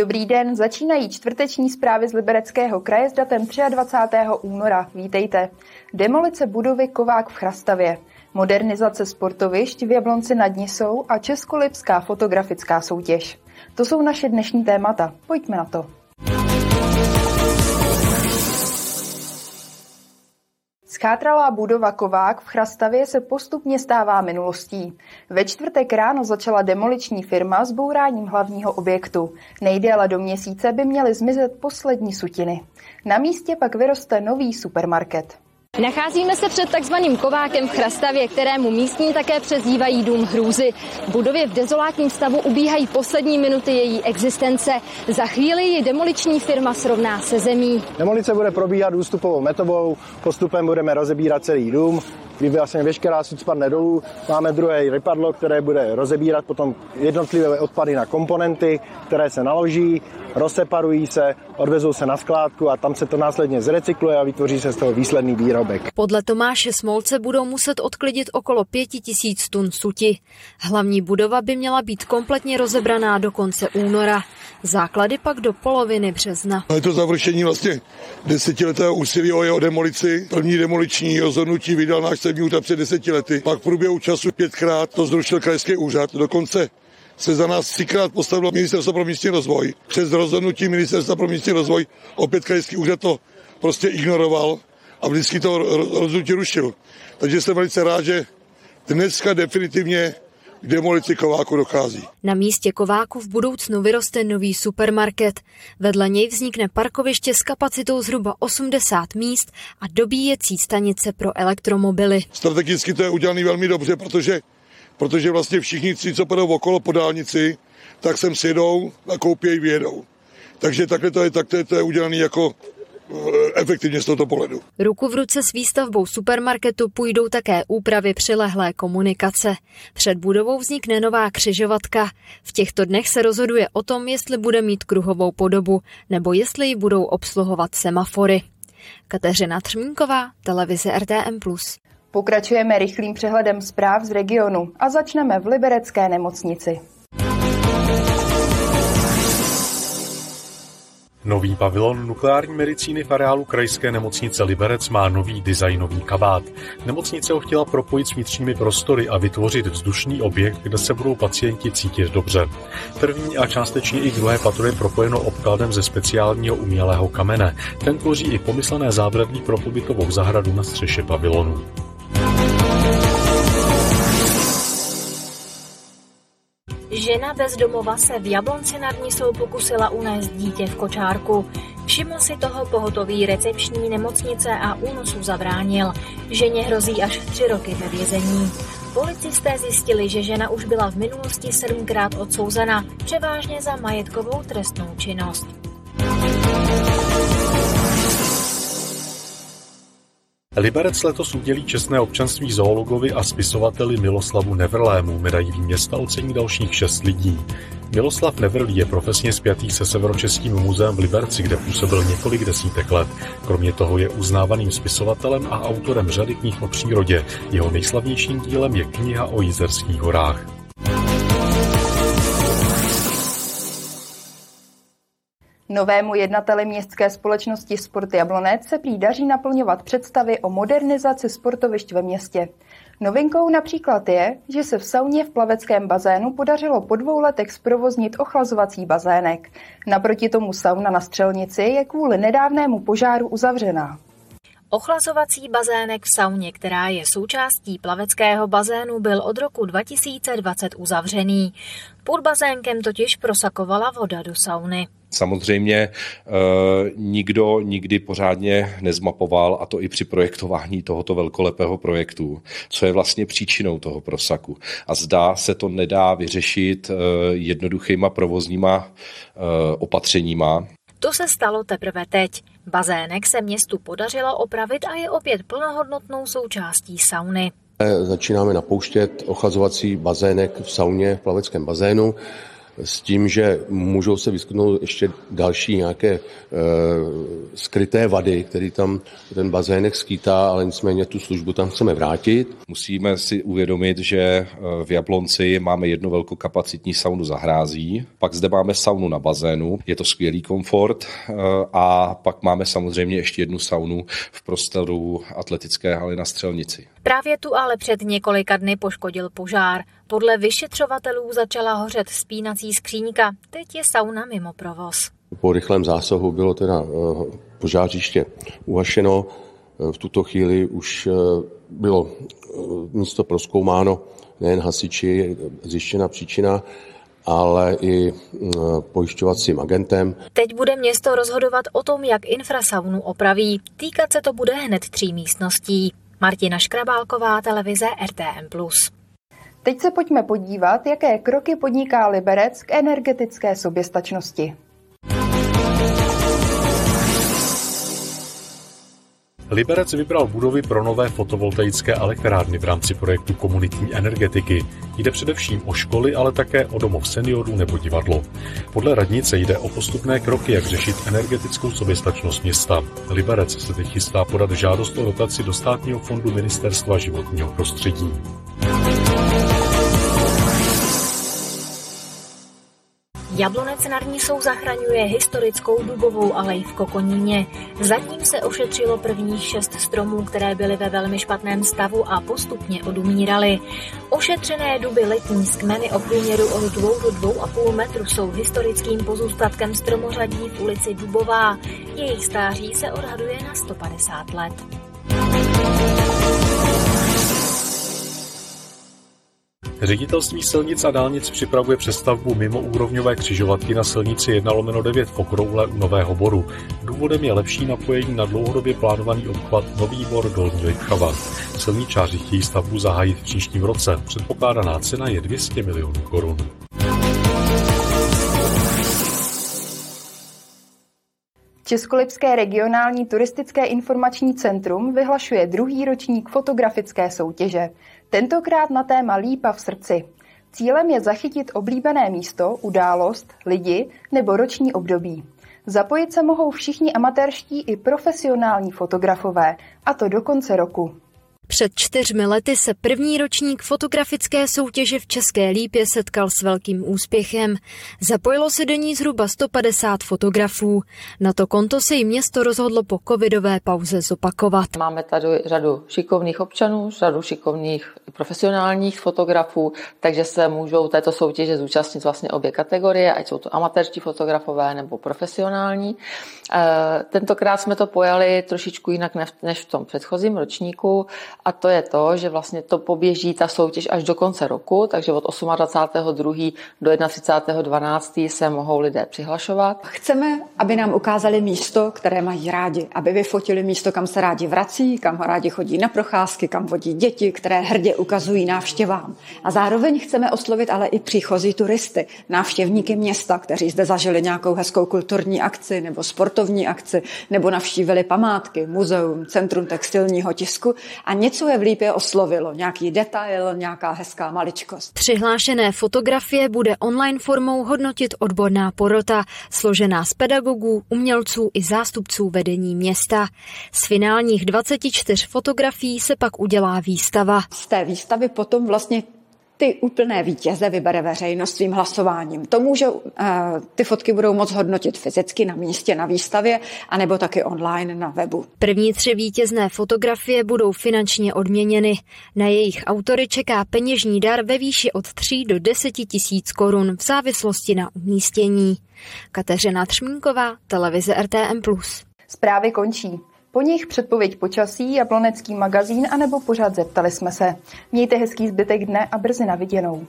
Dobrý den, začínají čtvrteční zprávy z Libereckého kraje s datem 23. února. Vítejte. Demolice budovy Kovák v Chrastavě, modernizace sportovišť v Jablonci nad Nisou a Českolipská fotografická soutěž. To jsou naše dnešní témata. Pojďme na to. Schátralá budova Kovák v Chrastavě se postupně stává minulostí. Ve čtvrtek ráno začala demoliční firma s bouráním hlavního objektu. Nejdéle do měsíce by měly zmizet poslední sutiny. Na místě pak vyroste nový supermarket. Nacházíme se před takzvaným kovákem v Chrastavě, kterému místní také přezdívají dům hrůzy. Budově v dezolátním stavu ubíhají poslední minuty její existence. Za chvíli ji demoliční firma srovná se zemí. Demolice bude probíhat ústupovou metodou, postupem budeme rozebírat celý dům, kdy vlastně veškerá suť spadne dolů. Máme druhé rypadlo, které bude rozebírat potom jednotlivé odpady na komponenty, které se naloží, rozseparují se, odvezou se na skládku a tam se to následně zrecykluje a vytvoří se z toho výsledný výrobek. Podle Tomáše Smolce budou muset odklidit okolo 5000 tun suti. Hlavní budova by měla být kompletně rozebraná do konce února. Základy pak do poloviny března. Je to završení vlastně desetiletého úsilí o jeho demolici. První demoliční rozhodnutí vydal náš stavební úřad před deseti lety. Pak v průběhu času pětkrát to zrušil krajský úřad. Dokonce se za nás třikrát postavilo Ministerstvo pro místní rozvoj. Přes rozhodnutí Ministerstva pro místní rozvoj opět krajský úřad to prostě ignoroval a vždycky to rozhodnutí rušil. Takže jsem velice rád, že dneska definitivně k demolici Kováku dochází. Na místě Kováku v budoucnu vyroste nový supermarket. Vedle něj vznikne parkoviště s kapacitou zhruba 80 míst a dobíjecí stanice pro elektromobily. Strategicky to je udělané velmi dobře, protože protože vlastně všichni tři, co půjdou okolo po dálnici, tak sem sjedou, nakoupějí, vyjedou. Takže takhle to je, tak to je, to je udělané jako efektivně z tohoto pohledu. Ruku v ruce s výstavbou supermarketu půjdou také úpravy přilehlé komunikace. Před budovou vznikne nová křižovatka. V těchto dnech se rozhoduje o tom, jestli bude mít kruhovou podobu, nebo jestli ji budou obsluhovat semafory. Kateřina Třmínková, televize RTM+. Pokračujeme rychlým přehledem zpráv z regionu a začneme v Liberecké nemocnici. Nový pavilon nukleární medicíny v areálu krajské nemocnice Liberec má nový designový kabát. Nemocnice ho chtěla propojit s vnitřními prostory a vytvořit vzdušný objekt, kde se budou pacienti cítit dobře. První a částečně i druhé patro je propojeno obkladem ze speciálního umělého kamene. Ten tvoří i pomyslené zábradlí pro pobytovou zahradu na střeše pavilonu. Žena bezdomova se v Jablonci nad Nisou pokusila unést dítě v kočárku. Všiml si toho pohotový recepční nemocnice a únosu zabránil. Ženě hrozí až tři roky ve vězení. Policisté zjistili, že žena už byla v minulosti sedmkrát odsouzena, převážně za majetkovou trestnou činnost. Liberec letos udělí čestné občanství zoologovi a spisovateli Miloslavu Nevrlému. Medailí města ocení dalších šest lidí. Miloslav Nevrlý je profesně spjatý se Severočeským muzeem v Liberci, kde působil několik desítek let. Kromě toho je uznávaným spisovatelem a autorem řady knih o přírodě. Jeho nejslavnějším dílem je kniha o Jizerských horách. Novému jednateli městské společnosti Sport Jablonec se prý daří naplňovat představy o modernizaci sportovišť ve městě. Novinkou například je, že se v sauně v plaveckém bazénu podařilo po dvou letech zprovoznit ochlazovací bazének. Naproti tomu sauna na Střelnici je kvůli nedávnému požáru uzavřená. Ochlazovací bazének v sauně, která je součástí plaveckého bazénu, byl od roku 2020 uzavřený. Pod bazénkem totiž prosakovala voda do sauny. Samozřejmě e, nikdo nikdy pořádně nezmapoval, a to i při projektování tohoto velkolepého projektu, co je vlastně příčinou toho prosaku. A zdá se to nedá vyřešit e, jednoduchýma provozníma e, opatřeníma. To se stalo teprve teď. Bazének se městu podařilo opravit a je opět plnohodnotnou součástí sauny. Začínáme napouštět ochlazovací bazének v sauně v plaveckém bazénu. S tím, že můžou se vyskytnout ještě další nějaké e, skryté vady, které tam ten bazének skýtá, ale nicméně tu službu tam chceme vrátit. Musíme si uvědomit, že eh, v Jablonci máme jednu velkokapacitní saunu za hrází, pak zde máme saunu na bazénu, je to skvělý komfort e, a pak máme samozřejmě ještě jednu saunu v prostoru atletické haly na Střelnici. Právě tu ale před několika dny poškodil požár. Podle vyšetřovatelů začala hořet spínací skříňka, teď je sauna mimo provoz. Po rychlém zásahu bylo teda eh, požářiště uhašeno. Eh, v tuto chvíli už eh, bylo místo proskoumáno nejen hasiči, zjištěna příčina, ale i pojišťovacím agentem. Teď bude město rozhodovat o tom, jak infrasaunu opraví. Týkat se to bude hned tří místností. Martina Škrabálková, televize RTM+. Teď se pojďme podívat, jaké kroky podniká Liberec k energetické soběstačnosti. Liberec vybral budovy pro nové fotovoltaické elektrárny v rámci projektu komunitní energetiky. Jde především o školy, ale také o domov seniorů nebo divadlo. Podle radnice jde o postupné kroky, jak řešit energetickou soběstačnost města. Liberec se teď chystá podat žádost o dotaci do státního fondu Ministerstva životního prostředí. Jablonec nad Nisou zachraňuje historickou dubovou alej v Kokoníně. Zatím se ošetřilo prvních šest stromů, které byly ve velmi špatném stavu a postupně odumíraly. Ošetřené duby letní s kmeny o průměru od 2 do 2,5 metru jsou historickým pozůstatkem stromořadí v ulici Dubová. Jejich stáří se odhaduje na 150 let. Ředitelství silnic a dálnic připravuje přestavbu mimoúrovňové křižovatky na silnici 1 lomeno 9 v Okroule u Nového Boru. Důvodem je lepší napojení na dlouhodobě plánovaný obchvat Nový Bor Dolní Vejchava. Silničáři chtějí stavbu zahájit v příštím roce. Předpokládaná cena je 200 milionů korun. Českolipské regionální turistické informační centrum vyhlašuje druhý ročník fotografické soutěže. Tentokrát na téma Lípa v srdci. Cílem je zachytit oblíbené místo, událost, lidi nebo roční období. Zapojit se mohou všichni amatérští i profesionální fotografové, a to do konce roku. Před čtyřmi lety se první ročník fotografické soutěže v České Lípě setkal s velkým úspěchem. Zapojilo se do ní zhruba 150 fotografů. Na to konto se jí město rozhodlo po covidové pauze zopakovat. Máme tady řadu šikovných občanů, řadu šikovných profesionálních fotografů, takže se můžou této soutěže zúčastnit vlastně obě kategorie, ať jsou to amatérští fotografové nebo profesionální. Eh, tentokrát jsme to pojali trošičku jinak než v tom předchozím ročníku a to je to, že vlastně to poběží ta soutěž až do konce roku, takže od 28.2. do 31.12. se mohou lidé přihlašovat. Chceme, aby nám ukázali místo, které mají rádi, aby vyfotili místo, kam se rádi vrací, kam rádi chodí na procházky, kam vodí děti, které hrdě ukazují návštěvám. A zároveň chceme oslovit ale i příchozí turisty, návštěvníky města, kteří zde zažili nějakou hezkou kulturní akci nebo sportovní akci, nebo navštívili památky, muzeum, centrum textilního tisku a něco je v Lípě oslovilo, nějaký detail, nějaká hezká maličkost. Přihlášené fotografie bude online formou hodnotit odborná porota, složená z pedagogů, umělců i zástupců vedení města. Z finálních 24 fotografií se pak udělá výstava. Z té výstavy potom vlastně ty úplné vítěze vybere veřejnost svým hlasováním. To může, eh, ty fotky budou moc hodnotit fyzicky na místě, na výstavě, anebo taky online na webu. První tři vítězné fotografie budou finančně odměněny. Na jejich autory čeká peněžní dar ve výši od 3 do 10 tisíc korun v závislosti na umístění. Kateřina Třmínková, televize RTM+. Zprávy končí. Po nich předpověď počasí, jablonecký magazín anebo pořád zeptali jsme se. Mějte hezký zbytek dne a brzy na viděnou.